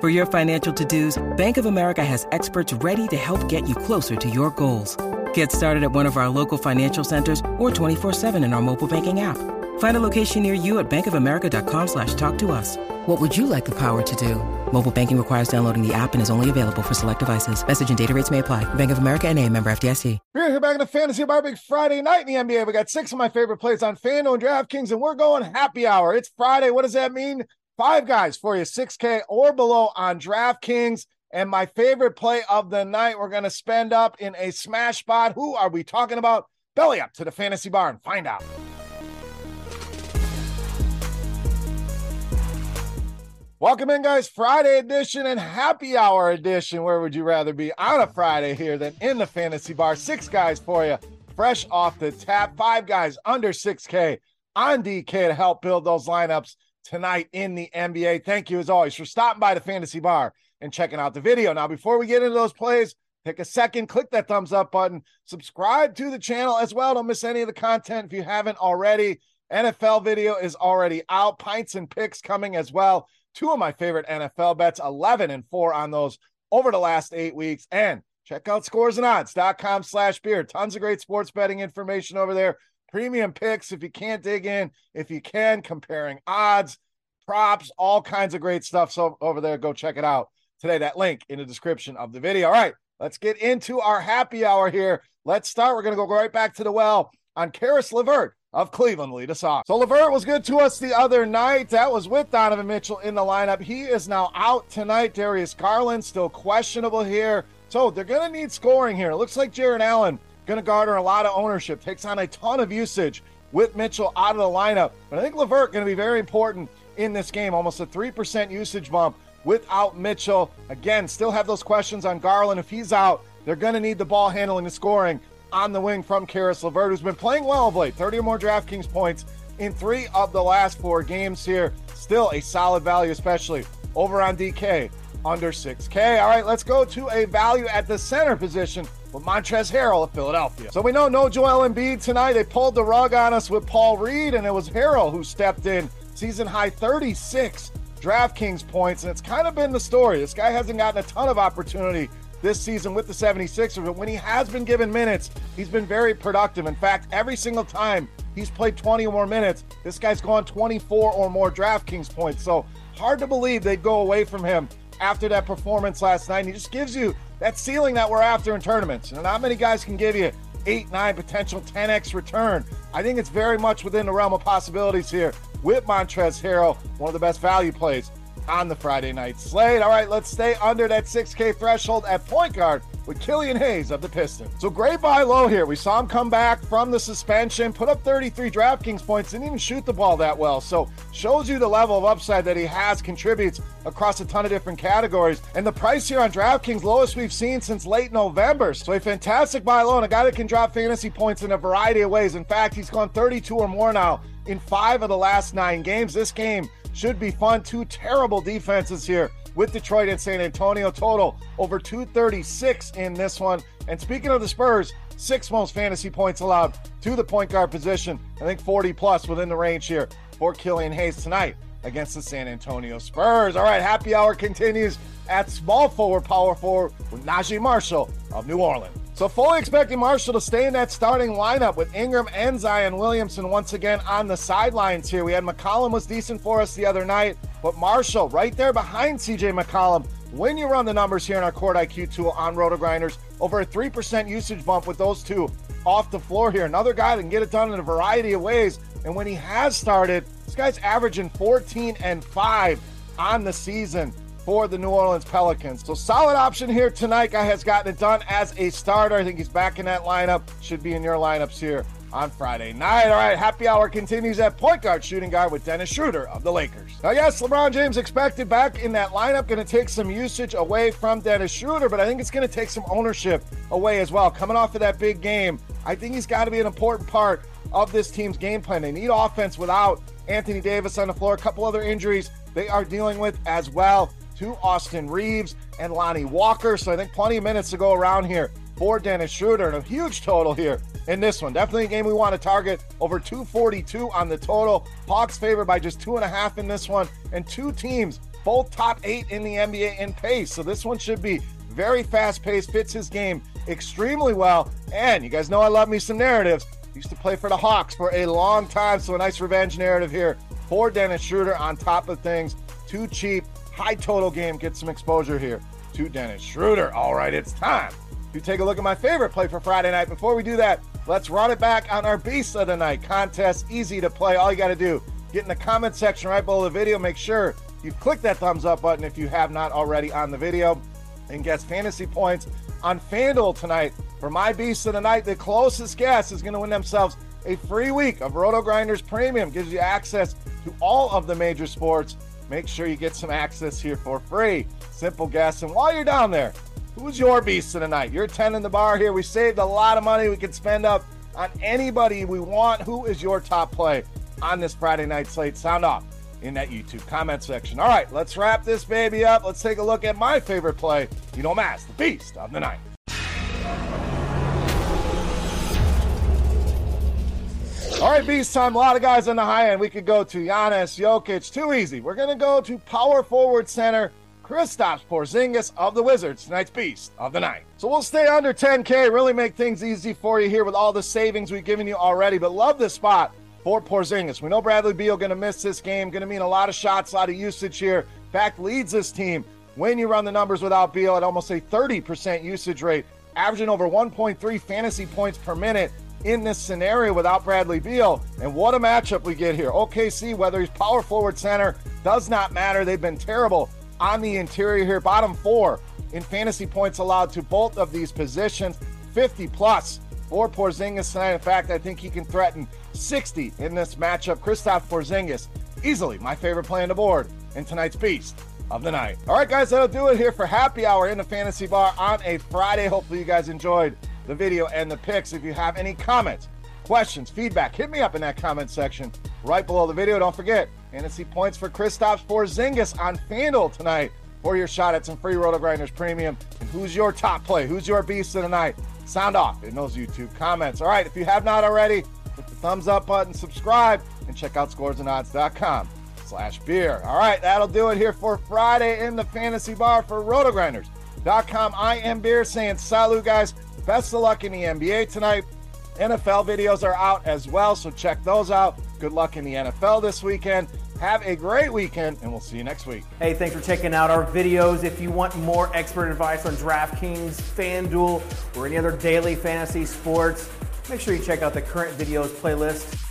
For your financial to-dos, Bank of America has experts ready to help get you closer to your goals. Get started at one of our local financial centers or 24-7 in our mobile banking app. Find a location near you at bankofamerica.com slash talk to us. What would you like the power to do? Mobile banking requires downloading the app and is only available for select devices. Message and data rates may apply. Bank of America and a member FDIC. We're here back in the Fantasy Bar Big Friday night in the NBA. We got six of my favorite plays on FanDuel and DraftKings, and we're going happy hour. It's Friday. What does that mean? Five guys for you, 6K or below on DraftKings. And my favorite play of the night, we're going to spend up in a smash spot. Who are we talking about? Belly up to the Fantasy Bar and find out. Welcome in, guys. Friday edition and happy hour edition. Where would you rather be on a Friday here than in the fantasy bar? Six guys for you, fresh off the tap. Five guys under 6K on DK to help build those lineups tonight in the NBA. Thank you, as always, for stopping by the fantasy bar and checking out the video. Now, before we get into those plays, take a second, click that thumbs up button, subscribe to the channel as well. Don't miss any of the content if you haven't already. NFL video is already out, pints and picks coming as well two of my favorite NFL bets, 11 and four on those over the last eight weeks. And check out scoresandodds.com slash beer. Tons of great sports betting information over there. Premium picks if you can't dig in, if you can, comparing odds, props, all kinds of great stuff. So over there, go check it out today. That link in the description of the video. All right, let's get into our happy hour here. Let's start. We're going to go right back to the well on Caris LeVert of Cleveland lead us off. So LeVert was good to us the other night. That was with Donovan Mitchell in the lineup. He is now out tonight. Darius Garland still questionable here. So they're going to need scoring here. It looks like Jarrett Allen going to garner a lot of ownership, takes on a ton of usage with Mitchell out of the lineup. But I think LeVert going to be very important in this game. Almost a 3% usage bump without Mitchell. Again, still have those questions on Garland. If he's out, they're going to need the ball handling and scoring on the wing from Caris LeVert, who's been playing well of late 30 or more DraftKings points in three of the last four games here. Still a solid value, especially over on DK under 6K. All right, let's go to a value at the center position with Montrezl Harrell of Philadelphia. So we know no Joel Embiid tonight. They pulled the rug on us with Paul Reed, and it was Harrell who stepped in. Season high 36 DraftKings points, and it's kind of been the story. This guy hasn't gotten a ton of opportunity this season with the 76ers, but when he has been given minutes, he's been very productive. In fact, every single time he's played 20 or more minutes, this guy's gone 24 or more DraftKings points. So hard to believe they'd go away from him after that performance last night. And he just gives you that ceiling that we're after in tournaments. And not many guys can give you eight, nine, potential 10x return. I think it's very much within the realm of possibilities here with Montrezl Harrell, one of the best value plays on the Friday night slate. All right, let's stay under that 6K threshold at point guard with Killian Hayes of the Pistons. So great buy low here. We saw him come back from the suspension, put up 33 DraftKings points, didn't even shoot the ball that well. So shows you the level of upside that he has, contributes across a ton of different categories. And the price here on DraftKings, lowest we've seen since late November. So a fantastic buy low and a guy that can drop fantasy points in a variety of ways. In fact, he's gone 32 or more now in five of the last nine games. This game should be fun. Two terrible defenses here with Detroit and San Antonio. Total over 236 in this one. And speaking of the Spurs, six most fantasy points allowed to the point guard position. I think 40 plus within the range here for Killian Hayes tonight against the San Antonio Spurs. All right, happy hour continues at small forward, power forward with Naji Marshall of New Orleans. So fully expecting Marshall to stay in that starting lineup with Ingram and Zion Williamson once again on the sidelines here. We had McCollum was decent for us the other night, but Marshall right there behind CJ McCollum. When you run the numbers here in our Court IQ tool on Roto Grinders, over a 3% usage bump with those two off the floor here. Another guy that can get it done in a variety of ways. And when he has started, this guy's averaging 14 and 5 on the season for the New Orleans Pelicans. So solid option here tonight. Guy has gotten it done as a starter. I think he's back in that lineup. Should be in your lineups here on Friday night. All right, happy hour continues at point guard shooting guard with Dennis Schroeder of the Lakers. Now, yes, LeBron James expected back in that lineup, going to take some usage away from Dennis Schroeder, but I think it's going to take some ownership away as well. Coming off of that big game, I think he's got to be an important part of this team's game plan. They need offense without Anthony Davis on the floor. A couple other injuries they are dealing with as well to Austin Reaves and Lonnie Walker. So I think plenty of minutes to go around here for Dennis Schroeder and a huge total here in this one. Definitely a game we want to target over 242 on the total. Hawks favored by just two and a half in this one, and two teams, both top eight in the NBA in pace. So this one should be very fast paced, fits his game extremely well. And you guys know I love me some narratives. Used to play for the Hawks for a long time, so a nice revenge narrative here for Dennis Schroeder on top of things. Too cheap, high total game, get some exposure here to Dennis Schroeder. All right, it's time to take a look at my favorite play for Friday night. Before we do that, let's run it back on our Beast of the Night contest. Easy to play. All you got to do, get in the comment section right below the video. Make sure you click that thumbs up button if you have not already on the video and guess fantasy points on FanDuel tonight. For my Beast of the Night, the closest guess is going to win themselves a free week of Roto Grinders Premium. Gives you access to all of the major sports. Make sure you get some access here for free. Simple guess. And while you're down there, who's your Beast of the Night? You're attending the bar here. We saved a lot of money we can spend up on anybody we want. Who is your top play on this Friday night slate? Sound off in that YouTube comment section. All right, let's wrap this baby up. Let's take a look at my favorite play. You know, Mass, the Beast of the Night. All right, Beast time. A lot of guys on the high end. We could go to Giannis, Jokic. Too easy. We're going to go to power forward center Kristaps Porzingis of the Wizards, tonight's Beast of the Night. So we'll stay under 10K, really make things easy for you here with all the savings we've given you already. But love this spot for Porzingis. We know Bradley Beal going to miss this game, going to mean a lot of shots, a lot of usage here. In fact, leads this team when you run the numbers without Beal at almost a 30% usage rate, averaging over 1.3 fantasy points per minute in this scenario without Bradley Beal. And what a matchup we get here. OKC, whether he's power forward center, does not matter. They've been terrible on the interior here. Bottom four in fantasy points allowed to both of these positions, 50 plus for Porzingis tonight. In fact, I think he can threaten 60 in this matchup. Kristaps Porzingis, easily my favorite play on the board in tonight's Beast of the Night. All right, guys, that'll do it here for Happy Hour in the Fantasy Bar on a Friday. Hopefully, you guys enjoyed the video and the picks. If you have any comments, questions, feedback, hit me up in that comment section right below the video. Don't forget, fantasy points for Kristaps Porzingis on FanDuel tonight for your shot at some free Roto Grinders Premium. And who's your top play? Who's your beast of the night? Sound off in those YouTube comments. All right, if you have not already, hit the thumbs up button, subscribe, and check out scoresandodds.com slash beer. All right, that'll do it here for Friday in the Fantasy Bar for RotoGrinders.com. I am Beer saying salut, guys. Best of luck in the NBA tonight. NFL videos are out as well, so check those out. Good luck in the NFL this weekend. Have a great weekend, and we'll see you next week. Hey, thanks for checking out our videos. If you want more expert advice on DraftKings, FanDuel, or any other daily fantasy sports, make sure you check out the current videos playlist